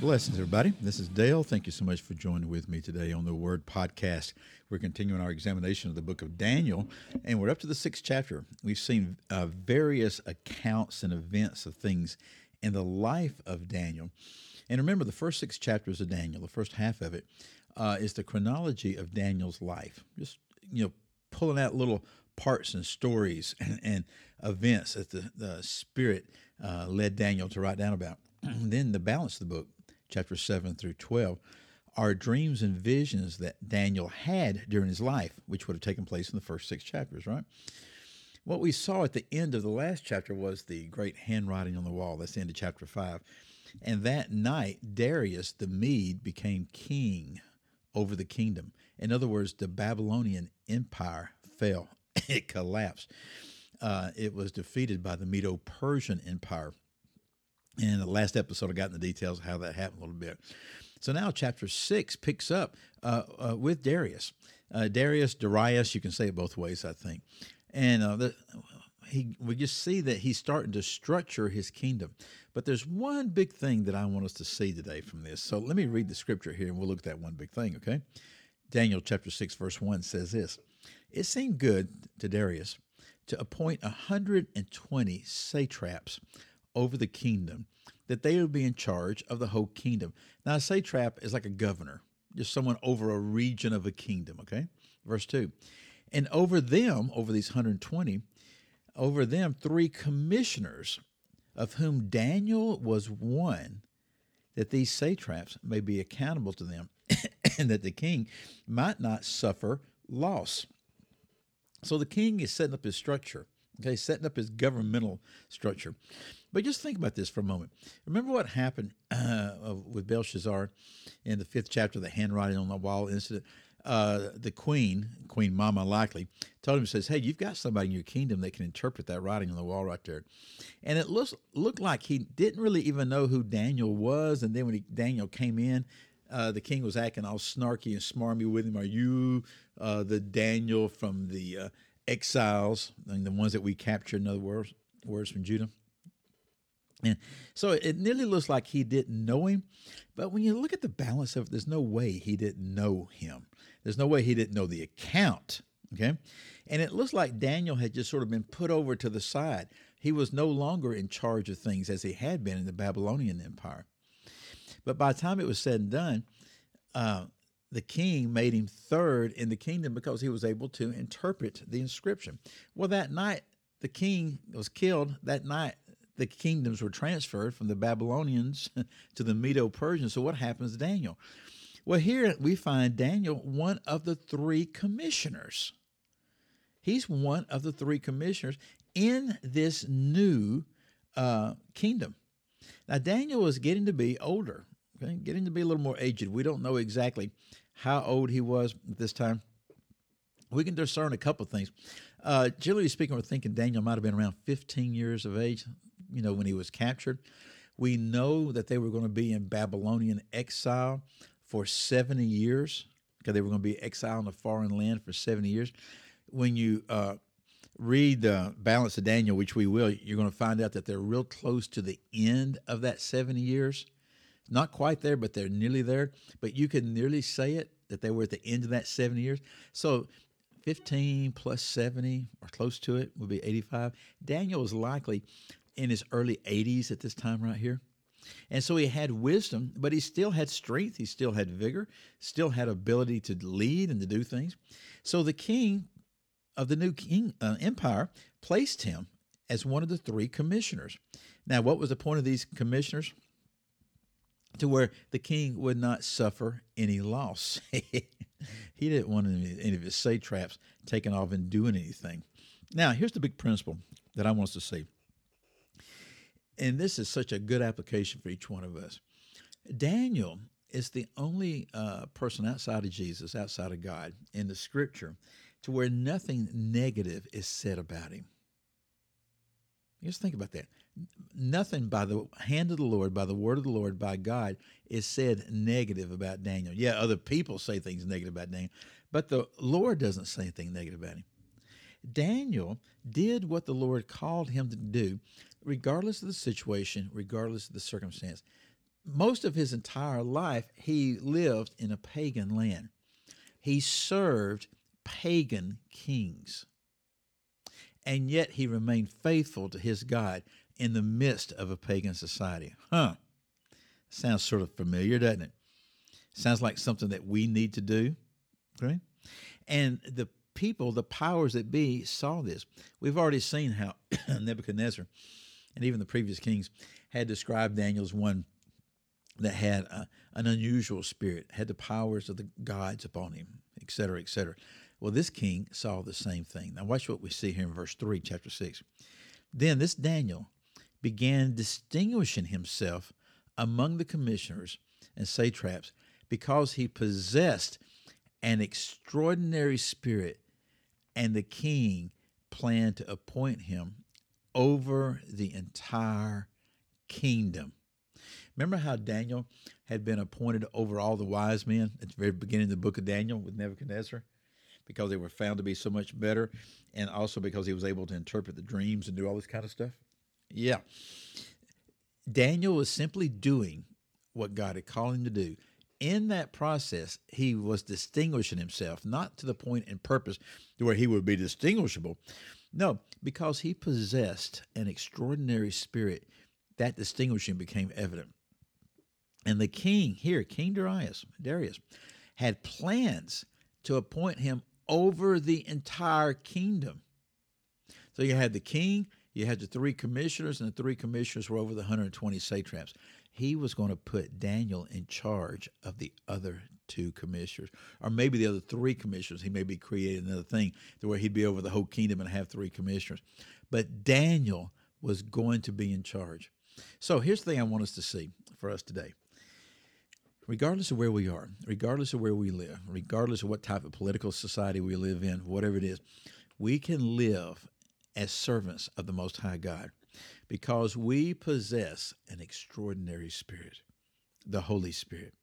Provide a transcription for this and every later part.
Blessings, everybody. This is Dale. Thank you so much for joining with me today on the Word Podcast. We're continuing our examination of the book of Daniel, and we're up to the sixth chapter. We've seen uh, various accounts and events of things in the life of Daniel. And remember, the first six chapters of Daniel, the first half of it, uh, is the chronology of Daniel's life. Just, you know, pulling out little parts and stories and, and events that the, the Spirit uh, led Daniel to write down about. then the balance of the book chapter 7 through 12, are dreams and visions that Daniel had during his life, which would have taken place in the first six chapters, right? What we saw at the end of the last chapter was the great handwriting on the wall. That's the end of chapter 5. And that night, Darius the Mede became king over the kingdom. In other words, the Babylonian Empire fell, it collapsed. Uh, it was defeated by the Medo Persian Empire in the last episode, I got in the details of how that happened a little bit. So now chapter six picks up uh, uh, with Darius. Uh, Darius, Darius, you can say it both ways, I think. And uh, the, he, we just see that he's starting to structure his kingdom. But there's one big thing that I want us to see today from this. So let me read the scripture here and we'll look at that one big thing, okay? Daniel chapter 6, verse 1 says this It seemed good to Darius to appoint 120 satraps over the kingdom, that they would be in charge of the whole kingdom. Now, a satrap is like a governor, just someone over a region of a kingdom, okay? Verse 2. And over them, over these 120, over them, three commissioners, of whom Daniel was one, that these satraps may be accountable to them, and that the king might not suffer loss. So the king is setting up his structure, okay, setting up his governmental structure. But just think about this for a moment. Remember what happened uh, with Belshazzar in the fifth chapter the handwriting on the wall incident? Uh, the queen, Queen Mama likely, told him, says, Hey, you've got somebody in your kingdom that can interpret that writing on the wall right there. And it looks looked like he didn't really even know who Daniel was. And then when he, Daniel came in, uh, the king was acting all snarky and smarmy with him. Are you uh, the Daniel from the uh, exiles, and the ones that we captured, in other words, words from Judah? And so it nearly looks like he didn't know him. But when you look at the balance of it, there's no way he didn't know him. There's no way he didn't know the account. Okay. And it looks like Daniel had just sort of been put over to the side. He was no longer in charge of things as he had been in the Babylonian Empire. But by the time it was said and done, uh, the king made him third in the kingdom because he was able to interpret the inscription. Well, that night, the king was killed. That night, the kingdoms were transferred from the Babylonians to the Medo Persians. So what happens to Daniel? Well, here we find Daniel one of the three commissioners. He's one of the three commissioners in this new uh, kingdom. Now, Daniel was getting to be older, okay? getting to be a little more aged. We don't know exactly how old he was at this time. We can discern a couple of things. Uh, generally speaking, we're thinking Daniel might have been around 15 years of age, you know, when he was captured. We know that they were going to be in Babylonian exile for 70 years because they were going to be exiled in a foreign land for 70 years. When you uh, read the balance of Daniel, which we will, you're going to find out that they're real close to the end of that 70 years. Not quite there, but they're nearly there. But you can nearly say it that they were at the end of that 70 years. So 15 plus 70 or close to it would be 85. Daniel was likely in his early 80s at this time right here. And so he had wisdom, but he still had strength, he still had vigor, still had ability to lead and to do things. So the king of the new king uh, empire placed him as one of the three commissioners. Now, what was the point of these commissioners? To where the king would not suffer any loss. he didn't want any, of his satraps taken off and doing anything. Now, here's the big principle that I want us to see and this is such a good application for each one of us. Daniel is the only uh, person outside of Jesus, outside of God, in the scripture to where nothing negative is said about him. Just think about that. Nothing by the hand of the Lord, by the word of the Lord, by God is said negative about Daniel. Yeah, other people say things negative about Daniel, but the Lord doesn't say anything negative about him. Daniel did what the Lord called him to do, regardless of the situation, regardless of the circumstance. Most of his entire life, he lived in a pagan land. He served pagan kings. And yet he remained faithful to his God in the midst of a pagan society. Huh. Sounds sort of familiar, doesn't it? Sounds like something that we need to do. Okay? And the people, the powers that be, saw this. We've already seen how Nebuchadnezzar and even the previous kings had described Daniel as one that had a, an unusual spirit, had the powers of the gods upon him, etc., etc. Well, this king saw the same thing. Now, watch what we see here in verse 3, chapter 6. Then this Daniel began distinguishing himself among the commissioners and satraps because he possessed an extraordinary spirit, and the king planned to appoint him over the entire kingdom. Remember how Daniel had been appointed over all the wise men at the very beginning of the book of Daniel with Nebuchadnezzar? Because they were found to be so much better, and also because he was able to interpret the dreams and do all this kind of stuff? Yeah. Daniel was simply doing what God had called him to do. In that process, he was distinguishing himself, not to the point and purpose where he would be distinguishable. No, because he possessed an extraordinary spirit, that distinguishing became evident. And the king here, King Darius, Darius, had plans to appoint him over the entire kingdom. So you had the king, you had the three commissioners, and the three commissioners were over the 120 satraps. He was going to put Daniel in charge of the other two commissioners, or maybe the other three commissioners. He may be creating another thing to where he'd be over the whole kingdom and have three commissioners. But Daniel was going to be in charge. So here's the thing I want us to see for us today regardless of where we are, regardless of where we live, regardless of what type of political society we live in, whatever it is, we can live as servants of the Most High God because we possess an extraordinary spirit, the Holy Spirit.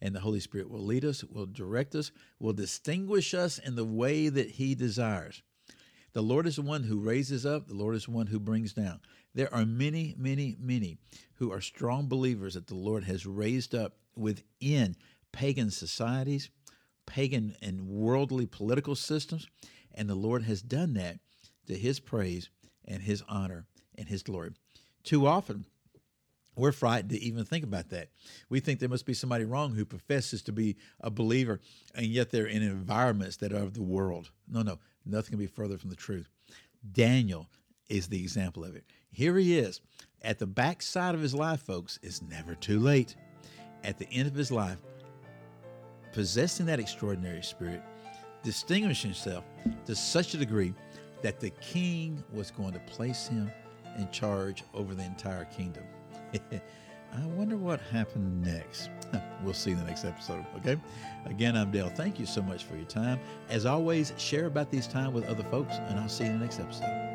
And the Holy Spirit will lead us, will direct us, will distinguish us in the way that He desires. The Lord is the one who raises up, the Lord is the one who brings down. There are many, many, many who are strong believers that the Lord has raised up within pagan societies, pagan and worldly political systems, and the Lord has done that to his praise and his honor and his glory. Too often, we're frightened to even think about that. We think there must be somebody wrong who professes to be a believer, and yet they're in environments that are of the world. No, no, nothing can be further from the truth. Daniel is the example of it. Here he is. At the backside of his life, folks, it's never too late at the end of his life, possessing that extraordinary spirit, distinguishing himself to such a degree that the king was going to place him in charge over the entire kingdom. I wonder what happened next. We'll see in the next episode. Okay. Again, I'm Dale. Thank you so much for your time. As always, share about these time with other folks, and I'll see you in the next episode.